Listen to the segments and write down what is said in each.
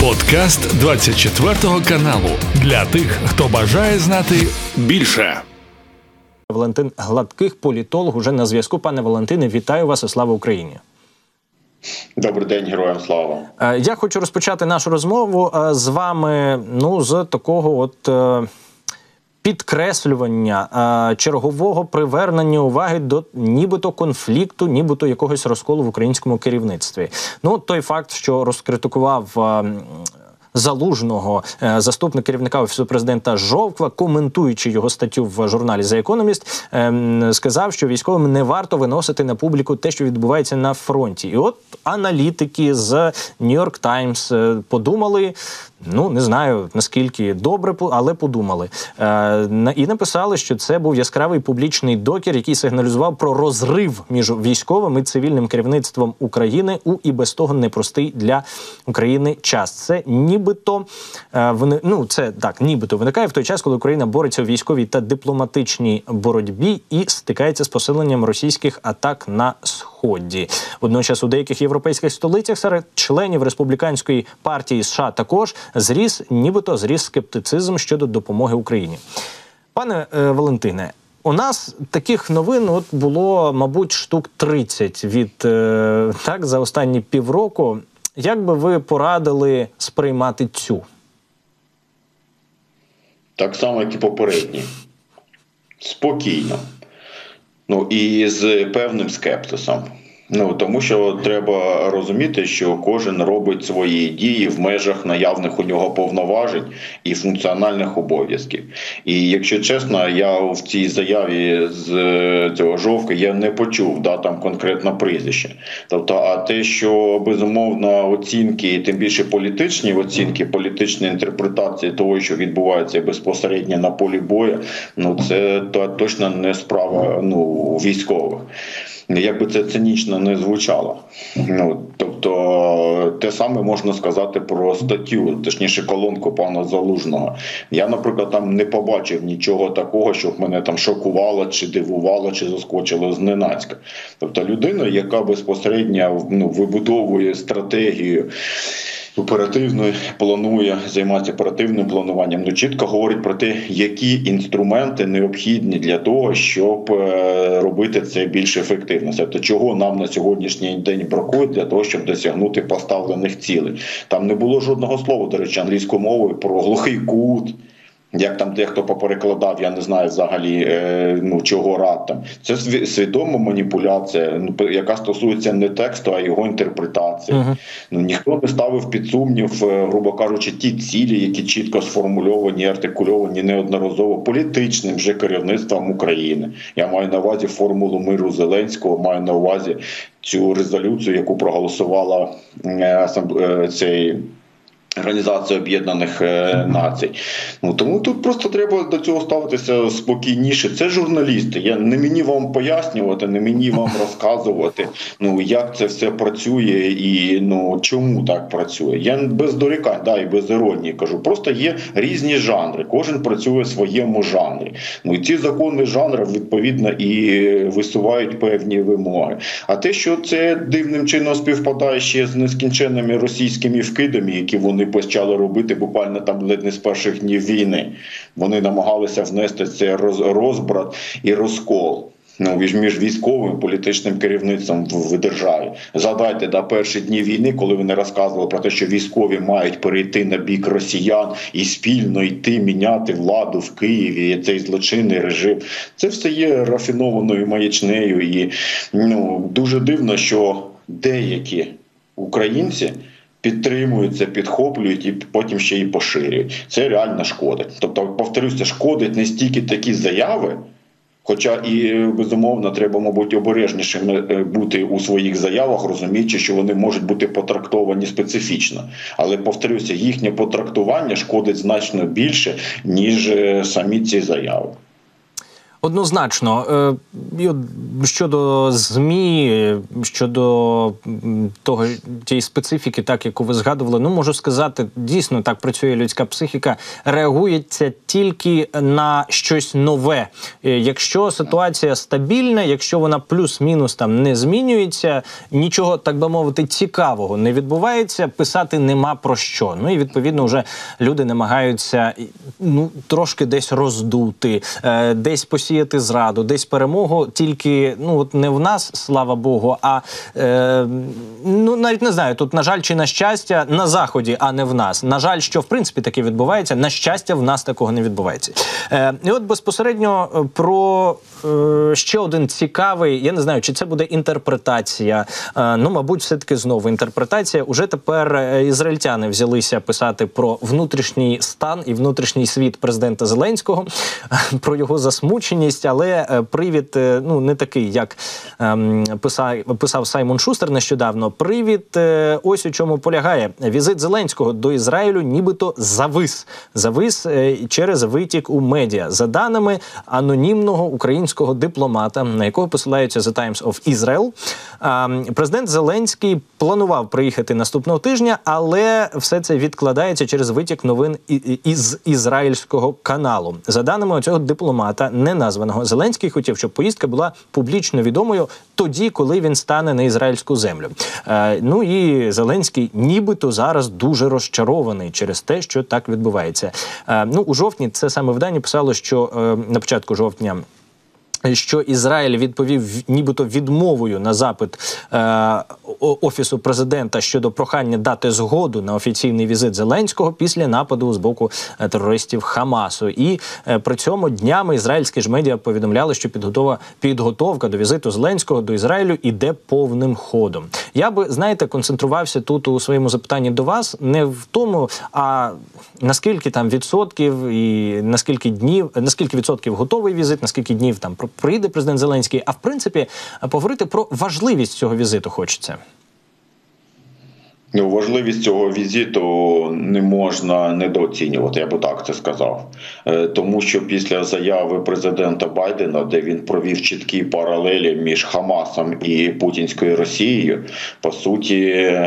Подкаст 24 каналу для тих, хто бажає знати більше. Валентин Гладких, політолог, уже на зв'язку. Пане Валентине, вітаю вас і слава Україні. Добрий день, героям слава. Е, я хочу розпочати нашу розмову е, з вами. Ну, з такого от. Підкреслювання чергового привернення уваги до нібито конфлікту, нібито якогось розколу в українському керівництві. Ну той факт, що розкритикував. Залужного е, заступник керівника офісу президента Жовква, коментуючи його статтю в журналі The Economist, ем, сказав, що військовим не варто виносити на публіку те, що відбувається на фронті. І от аналітики з New York Times е, подумали. Ну не знаю наскільки добре, але подумали Е, і написали, що це був яскравий публічний докір, який сигналізував про розрив між військовим і цивільним керівництвом України у і без того непростий для України час. Це нібито е, вони ну це так, нібито виникає в той час, коли Україна бореться у військовій та дипломатичній боротьбі і стикається з посиленням російських атак на сході. Водночас у деяких європейських столицях серед членів республіканської партії США також зріс, нібито зріс скептицизм щодо допомоги Україні. Пане е, Валентине. У нас таких новин от було, мабуть, штук 30 від е, так за останні півроку. Як би ви порадили сприймати цю? Так само, як і попередні. Спокійно. Ну і з певним скептисом. Ну тому що треба розуміти, що кожен робить свої дії в межах наявних у нього повноважень і функціональних обов'язків. І якщо чесно, я в цій заяві з е, цього жовка я не почув да там конкретно прізвище. Тобто, а те, що безумовно оцінки, тим більше політичні оцінки, політичні інтерпретації того, що відбувається безпосередньо на полі бою, ну це то точно не справа ну військових як би це цинічно не звучало. Ну тобто, те саме можна сказати про статтю, точніше, колонку пана Залужного. Я, наприклад, там не побачив нічого такого, щоб мене там шокувало, чи дивувало, чи заскочило зненацька. Тобто, людина, яка безпосередньо ну, вибудовує стратегію оперативно планує займатися оперативним плануванням. Ну чітко говорить про те, які інструменти необхідні для того, щоб е, робити це більш ефективно. Тобто, чого нам на сьогоднішній день бракує для того, щоб досягнути поставлених цілей. Там не було жодного слова, до речі, англійською мовою про глухий кут. Як там дехто поперекладав, я не знаю взагалі е, ну чого раптом. Це свідома маніпуляція, ну яка стосується не тексту, а його інтерпретації. Uh -huh. Ну ніхто не ставив під сумнів, е, грубо кажучи, ті цілі, які чітко сформульовані, артикульовані неодноразово політичним вже керівництвом України. Я маю на увазі формулу миру Зеленського, маю на увазі цю резолюцію, яку проголосувала е, цей. Організація Об'єднаних е, Націй. Ну тому тут просто треба до цього ставитися спокійніше. Це журналісти. Я не мені вам пояснювати, не мені вам розказувати. Ну як це все працює і ну чому так працює. Я без дорікань, да, і без іронії кажу. Просто є різні жанри. Кожен працює в своєму жанрі. Ну і ці закони жанру відповідно і висувають певні вимоги. А те, що це дивним чином співпадає ще з нескінченними російськими вкидами, які вони почали робити буквально там ледь не з перших днів війни. Вони намагалися внести цей розбрат і розкол. Ну, між військовим і політичним керівництвом в державі згадайте до перші дні війни, коли вони розказували про те, що військові мають перейти на бік росіян і спільно йти міняти владу в Києві. і Цей злочинний режим. Це все є рафінованою маячнею, і ну дуже дивно, що деякі українці підтримують це, підхоплюють і потім ще й поширюють. Це реально шкодить. Тобто, повторюся, шкодить не стільки такі заяви. Хоча і безумовно треба, мабуть, обережнішими е, бути у своїх заявах, розуміючи, що вони можуть бути потрактовані специфічно. Але повторюся, їхнє потрактування шкодить значно більше, ніж е, самі ці заяви. Однозначно, е, щодо змі, щодо того тієї специфіки, так яку ви згадували, ну можу сказати, дійсно так працює людська психіка, реагується тільки на щось нове. Е, якщо ситуація стабільна, якщо вона плюс-мінус там не змінюється, нічого так би мовити цікавого не відбувається. Писати нема про що. Ну і відповідно вже люди намагаються ну трошки десь роздути, е, десь посіяти зраду, десь перемогу. Тільки ну от не в нас, слава Богу, а е, ну навіть не знаю. Тут на жаль, чи на щастя на заході, а не в нас. На жаль, що в принципі таке відбувається. На щастя, в нас такого не відбувається. Е, І от безпосередньо е, про ще один цікавий. Я не знаю, чи це буде інтерпретація. Е, ну, мабуть, все таки знову інтерпретація. Уже тепер е, ізраїльтяни взялися писати про внутрішній стан і внутрішній світ президента Зеленського, про його засмученість, але е, привід е, ну не такий, як ем, писав, писав Саймон Шустер нещодавно. Привід е, ось у чому полягає. Візит Зеленського до Ізраїлю, нібито завис. Завис через витік у медіа за даними анонімного українського дипломата, на якого посилаються The Times of Israel. Президент Зеленський планував приїхати наступного тижня, але все це відкладається через витік новин із ізраїльського каналу. За даними цього дипломата, неназваного Зеленський хотів, щоб поїздка була публічно відомою тоді, коли він стане на ізраїльську землю. Ну і Зеленський, нібито зараз дуже розчарований через те, що так відбувається. Ну у жовтні це саме видання писало, що е, на початку жовтня. Що Ізраїль відповів нібито відмовою на запит е, офісу президента щодо прохання дати згоду на офіційний візит Зеленського після нападу з боку е, терористів Хамасу, і е, при цьому днями ізраїльські ж медіа повідомляли, що підготова підготовка до візиту Зеленського до Ізраїлю іде повним ходом. Я би знаєте, концентрувався тут у своєму запитанні до вас не в тому, а наскільки там відсотків і наскільки днів, наскільки відсотків готовий візит, наскільки днів там приїде президент Зеленський. А в принципі, поговорити про важливість цього візиту хочеться. Ну, важливість цього візиту не можна недооцінювати, я би так це сказав. Е, тому що після заяви президента Байдена, де він провів чіткі паралелі між Хамасом і Путінською Росією, по суті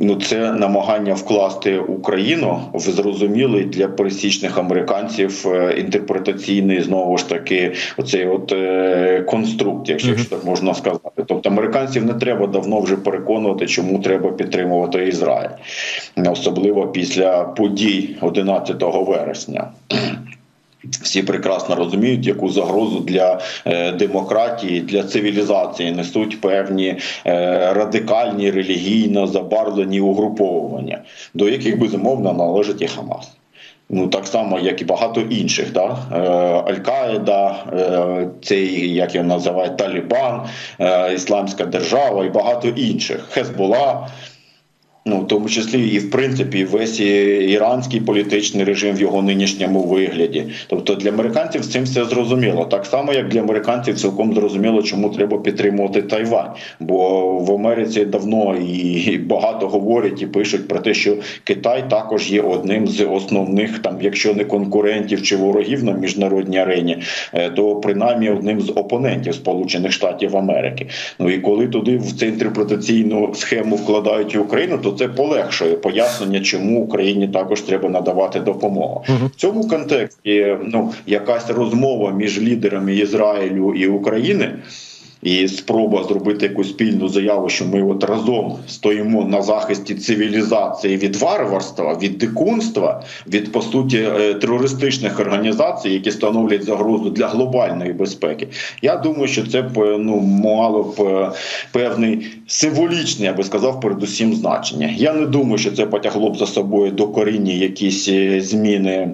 Ну, це намагання вкласти Україну в зрозумілий для пересічних американців е, інтерпретаційний знову ж таки оцей от е, конструкт, якщо mm-hmm. так можна сказати. Тобто американців не треба давно вже переконувати, чому треба підтримувати Ізраїль, особливо після подій 11 вересня. Всі прекрасно розуміють, яку загрозу для е, демократії, для цивілізації несуть певні е, радикальні релігійно забарвлені угруповування, до яких безумовно належить і Хамас. Ну так само, як і багато інших, да? Е, Аль-Каїда, цей як його називають Талібан, Ісламська держава і багато інших Хезбола. Ну, в тому числі і в принципі весь іранський політичний режим в його нинішньому вигляді. Тобто для американців з цим все зрозуміло. Так само, як для американців цілком зрозуміло, чому треба підтримувати Тайвань. Бо в Америці давно і багато говорять і пишуть про те, що Китай також є одним з основних, там, якщо не конкурентів чи ворогів на міжнародній арені, е, то принаймні одним з опонентів Сполучених Штатів Америки. Ну і коли туди в цю інтерпретаційну схему вкладають Україну, то це полегшує пояснення, чому Україні також треба надавати допомогу в цьому контексті. Ну якась розмова між лідерами Ізраїлю і України. І спроба зробити якусь спільну заяву, що ми от разом стоїмо на захисті цивілізації від варварства, від дикунства, від по суті е, терористичних організацій, які становлять загрозу для глобальної безпеки. Я думаю, що це ну, мало б е, певний символічний, я би сказав, передусім значення. Я не думаю, що це потягло б за собою докорінні якісь е, зміни.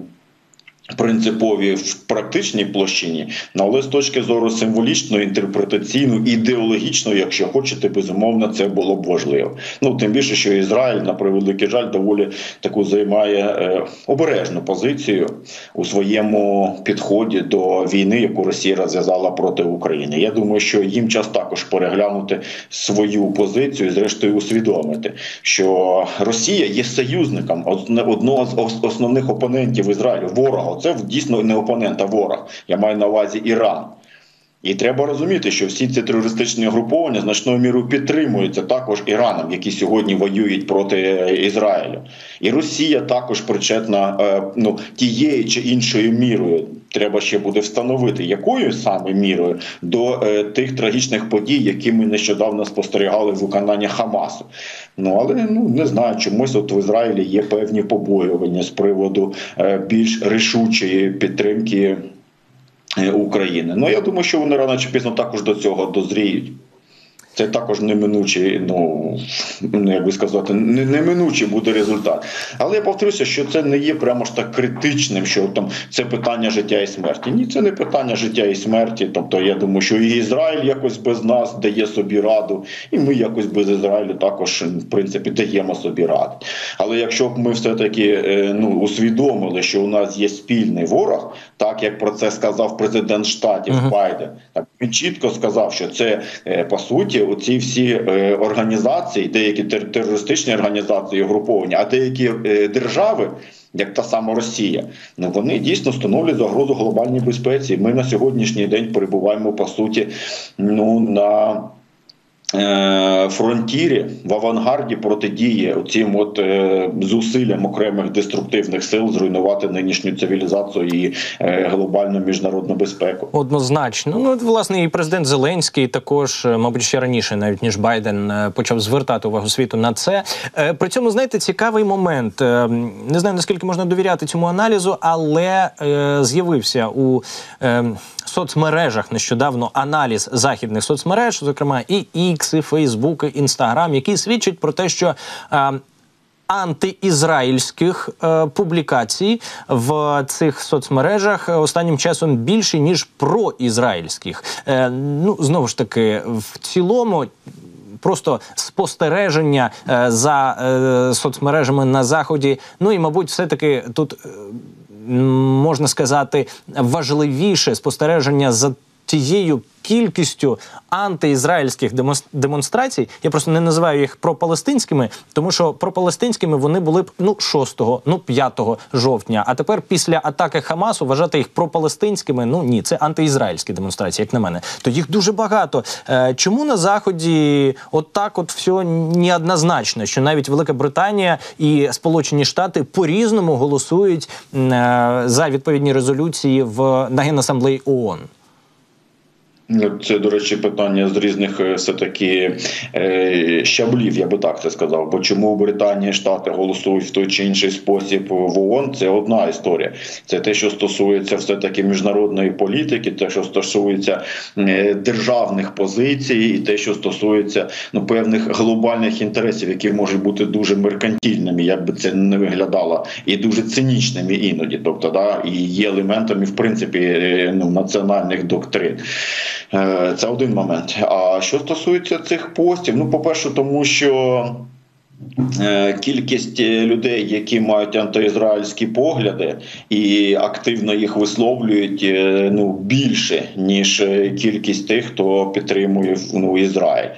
Принципові в практичній площині, але з точки зору символічної, інтерпретаційної, ідеологічної, якщо хочете, безумовно, це було б важливо. Ну тим більше, що Ізраїль на превеликий жаль доволі таку займає е, обережну позицію у своєму підході до війни, яку Росія розв'язала проти України. Я думаю, що їм час також переглянути свою позицію, і зрештою усвідомити, що Росія є союзником одного з основних опонентів Ізраїлю, ворога Оце дійсно не опонент, а ворог. Я маю на увазі Іран. І треба розуміти, що всі ці терористичні груповання значною мірою підтримуються також Іраном, які сьогодні воюють проти Ізраїлю. І Росія також причетна е, ну, тією чи іншою мірою. Треба ще буде встановити, якою саме мірою до е, тих трагічних подій, які ми нещодавно спостерігали в виконанні Хамасу. Ну але ну не знаю, чомусь от в Ізраїлі є певні побоювання з приводу е, більш рішучої підтримки. Е, України. Ну я думаю, що вони рано чи пізно також до цього дозріють. Це також неминучий, ну, ну як би сказати, неминучий буде результат. Але я повторюся, що це не є прямо ж так критичним, що там це питання життя і смерті. Ні, це не питання життя і смерті. Тобто, я думаю, що і Ізраїль якось без нас дає собі раду, і ми якось без Ізраїлю також в принципі даємо собі раду. Але якщо б ми все таки е, ну усвідомили, що у нас є спільний ворог, так як про це сказав президент штатів uh -huh. Байден, так він чітко сказав, що це е, по суті оці всі е, організації, деякі терористичні організації угруповані, а деякі е, держави. Як та сама Росія, ну вони дійсно становлять загрозу глобальній безпеці. Ми на сьогоднішній день перебуваємо по суті ну на фронтірі в авангарді протидії цим от е, зусиллям окремих деструктивних сил зруйнувати нинішню цивілізацію і е, глобальну міжнародну безпеку. Однозначно, ну власне, і президент Зеленський також, мабуть, ще раніше, навіть ніж Байден, почав звертати увагу світу на це. При цьому знаєте, цікавий момент. Не знаю наскільки можна довіряти цьому аналізу, але з'явився у соцмережах нещодавно аналіз західних соцмереж, зокрема і X, і Facebook, і Instagram, які свідчать про те, що е, Антиізраїльських е, публікацій в цих соцмережах останнім часом більше ніж проізраїльських. Е, ну знову ж таки, в цілому. Просто спостереження е, за е, соцмережами на заході. Ну і мабуть, все таки тут е, можна сказати важливіше спостереження за тією кількістю антиізраїльських демонстрацій. Я просто не називаю їх пропалестинськими, тому що пропалестинськими вони були б ну 6, ну 5 жовтня. А тепер після атаки Хамасу вважати їх пропалестинськими. Ну ні, це антиізраїльські демонстрації, як на мене. То їх дуже багато. Е, чому на заході от так от все неоднозначно, що навіть Велика Британія і Сполучені Штати по різному голосують е, за відповідні резолюції в на генасамблеї ООН? Ну, це, до речі, питання з різних е, все таки е, щаблів, я би так це сказав. Бо чому Британія Штати голосують в той чи інший спосіб в ООН, Це одна історія. Це те, що стосується все таки міжнародної політики, те, що стосується е, державних позицій, і те, що стосується ну певних глобальних інтересів, які можуть бути дуже меркантильними, як би це не виглядало, і дуже цинічними іноді. Тобто, да, і є елементами в принципі ну національних доктрин. Е, це один момент. А що стосується цих постів, ну, по-перше, тому що. Е, кількість людей, які мають антиізраїльські погляди і активно їх висловлюють, е, ну більше ніж кількість тих, хто підтримує ну, Ізраїль.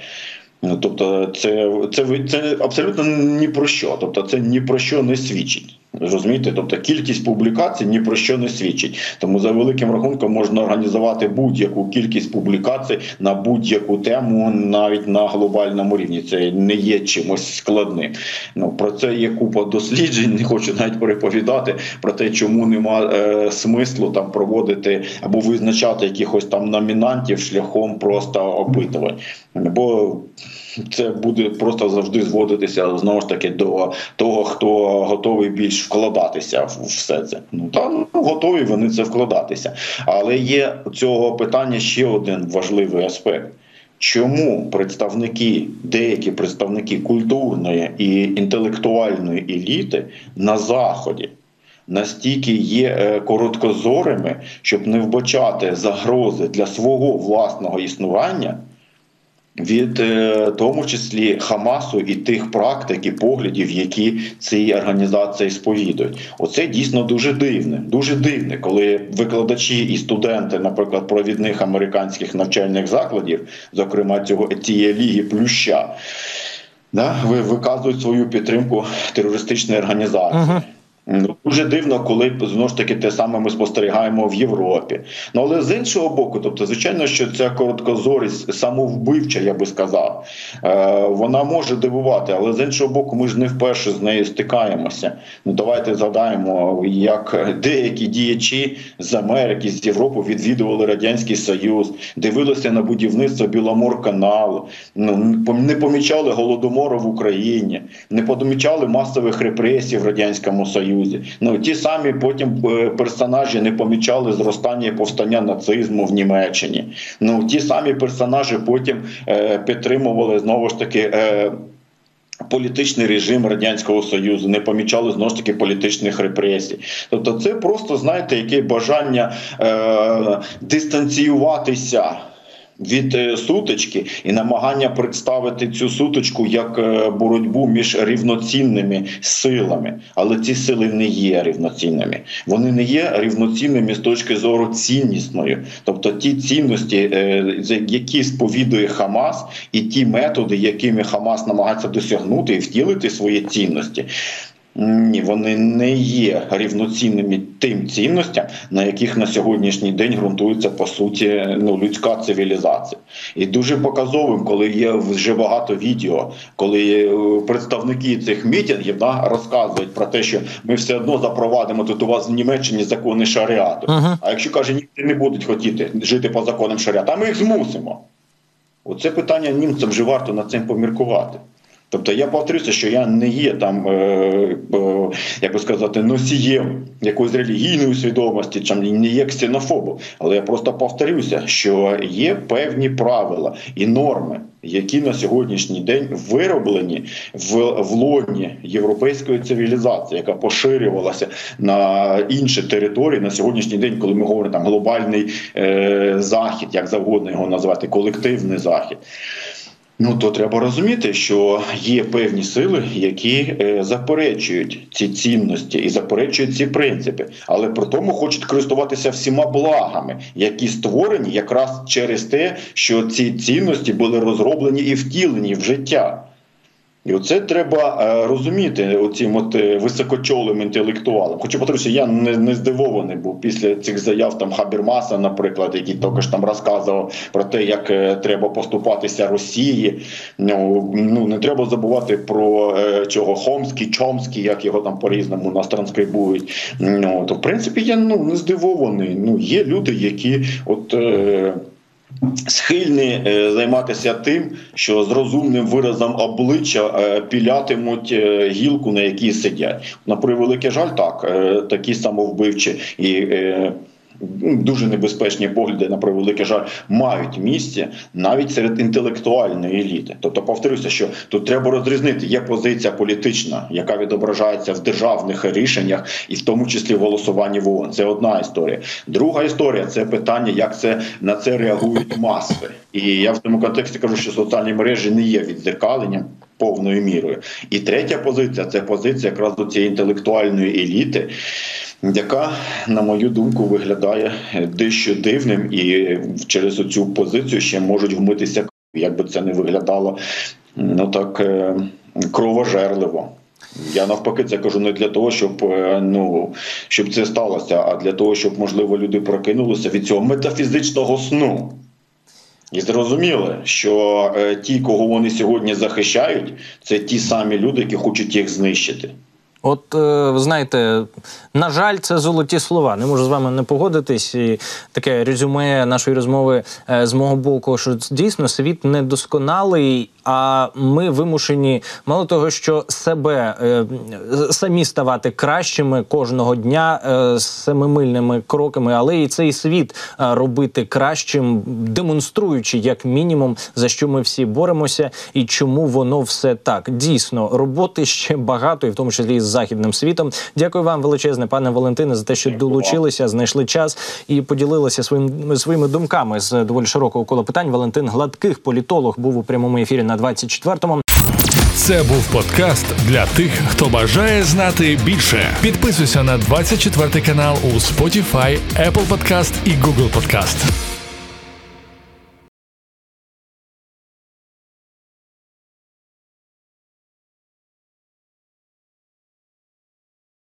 Ну, тобто, це це це абсолютно ні про що. Тобто, це ні про що не свідчить. Розумієте, тобто кількість публікацій ні про що не свідчить. Тому за великим рахунком можна організувати будь-яку кількість публікацій на будь-яку тему, навіть на глобальному рівні. Це не є чимось складним. Ну про це є купа досліджень. Не хочу навіть переповідати про те, чому нема е, смислу там проводити або визначати якихось там номінантів шляхом просто опитувань. Бо це буде просто завжди зводитися знову ж таки до того, хто готовий більш вкладатися в все це. Ну там ну, готові вони це вкладатися. Але є цього питання ще один важливий аспект. Чому представники, деякі представники культурної і інтелектуальної еліти на заході настільки є е, короткозорими, щоб не вбачати загрози для свого власного існування? Від е, тому числі Хамасу і тих практик і поглядів, які ці організації сповідують. Оце дійсно дуже дивне. Дуже дивне, коли викладачі і студенти, наприклад, провідних американських навчальних закладів, зокрема цього цієї ліги плюща, да, виказують свою підтримку терористичної організації. Ну, дуже дивно, коли знову ж таки те саме ми спостерігаємо в Європі. Ну але з іншого боку, тобто, звичайно, що ця короткозорість самовбивча, я би сказав, е, вона може дивувати, але з іншого боку, ми ж не вперше з нею стикаємося. Ну давайте згадаємо, як деякі діячі з Америки, з Європи відвідували радянський Союз, дивилися на будівництво Біломор-каналу, ну не помічали голодомору в Україні, не помічали масових репресій в радянському Союзі. Союзі. Ну ті самі потім е, персонажі не помічали зростання і повстання нацизму в Німеччині. Ну ті самі персонажі потім е, підтримували знову ж таки. Е, Політичний режим радянського союзу не помічали знову ж таки політичних репресій. Тобто, це просто знаєте, яке бажання е, дистанціюватися від е, сутички і намагання представити цю сутичку як е, боротьбу між рівноцінними силами, але ці сили не є рівноцінними. Вони не є рівноцінними з точки зору ціннісною, тобто ті цінності, е, які сповідує Хамас, і ті методи, якими Хамас намагається досягнути і втілити свої цінності. Ні, вони не є рівноцінними тим цінностям, на яких на сьогоднішній день ґрунтується по суті ну, людська цивілізація, і дуже показовим, коли є вже багато відео, коли е, представники цих мітингів да, розказують про те, що ми все одно запровадимо тут у вас в Німеччині закони шаріату. Uh-huh. А якщо каже, ніхто не будуть хотіти жити по законам шаріату, а ми їх змусимо. Оце питання німцям вже варто над цим поміркувати. Тобто я повторюся, що я не є там, е, е, як би сказати, носієм якоїсь релігійної свідомості, чи не є ксенофобом, але я просто повторюся, що є певні правила і норми, які на сьогоднішній день вироблені в, в лоні європейської цивілізації, яка поширювалася на інші території на сьогоднішній день, коли ми говоримо там глобальний е, захід, як завгодно його назвати, колективний захід. Ну то треба розуміти, що є певні сили, які е, заперечують ці цінності і заперечують ці принципи, але при тому хочуть користуватися всіма благами, які створені якраз через те, що ці цінності були розроблені і втілені в життя. І оце треба е, розуміти оцім от е, високочолим інтелектуалам. Хоча повторюся, я не не здивований був після цих заяв там Хабірмаса, наприклад, який також там розказував про те, як е, треба поступатися Росії. Ну ну не треба забувати про чого Хомський, Чомський, як його там по різному нас транскрибують. Ну то в принципі я ну не здивований. Ну є люди, які от. Е, Схильні е, займатися тим, що з розумним виразом обличчя е, пілятимуть е, гілку, на якій сидять. На превеликий жаль, так такі самовбивчі і дуже небезпечні погляди на превеликий жаль мають місце навіть серед інтелектуальної еліти. Тобто, повторюся, що тут треба розрізнити. Є позиція політична, яка відображається в державних рішеннях, і в тому числі в голосуванні в ООН. Це одна історія. Друга історія це питання, як це на це реагують маси. І я в цьому контексті кажу, що соціальні мережі не є відзеркаленням. Повною мірою, і третя позиція це позиція якраз до цієї інтелектуальної еліти, яка, на мою думку, виглядає дещо дивним, і через цю позицію ще можуть вмитися, як би це не виглядало ну так е, кровожерливо. Я навпаки це кажу не для того, щоб е, ну щоб це сталося, а для того, щоб можливо люди прокинулися від цього метафізичного сну. І зрозуміло, що е, ті, кого вони сьогодні захищають, це ті самі люди, які хочуть їх знищити. От е, ви знаєте, на жаль, це золоті слова. Не можу з вами не погодитись. І Таке резюме нашої розмови е, з мого боку, що дійсно світ недосконалий, а ми вимушені, мало того, що себе е, самі ставати кращими кожного дня семимильними кроками, але і цей світ робити кращим, демонструючи як мінімум за що ми всі боремося, і чому воно все так. Дійсно, роботи ще багато, і в тому числі з західним світом. Дякую вам величезне, пане Валентине, за те, що долучилися, знайшли час і поділилися своїм своїми думками з доволі широкого кола питань. Валентин Гладких, політолог, був у прямому ефірі на 24-му. Це був подкаст для тих, хто бажає знати більше. Підписуйся на 24 канал у Spotify, Apple Podcast і Google Podcast.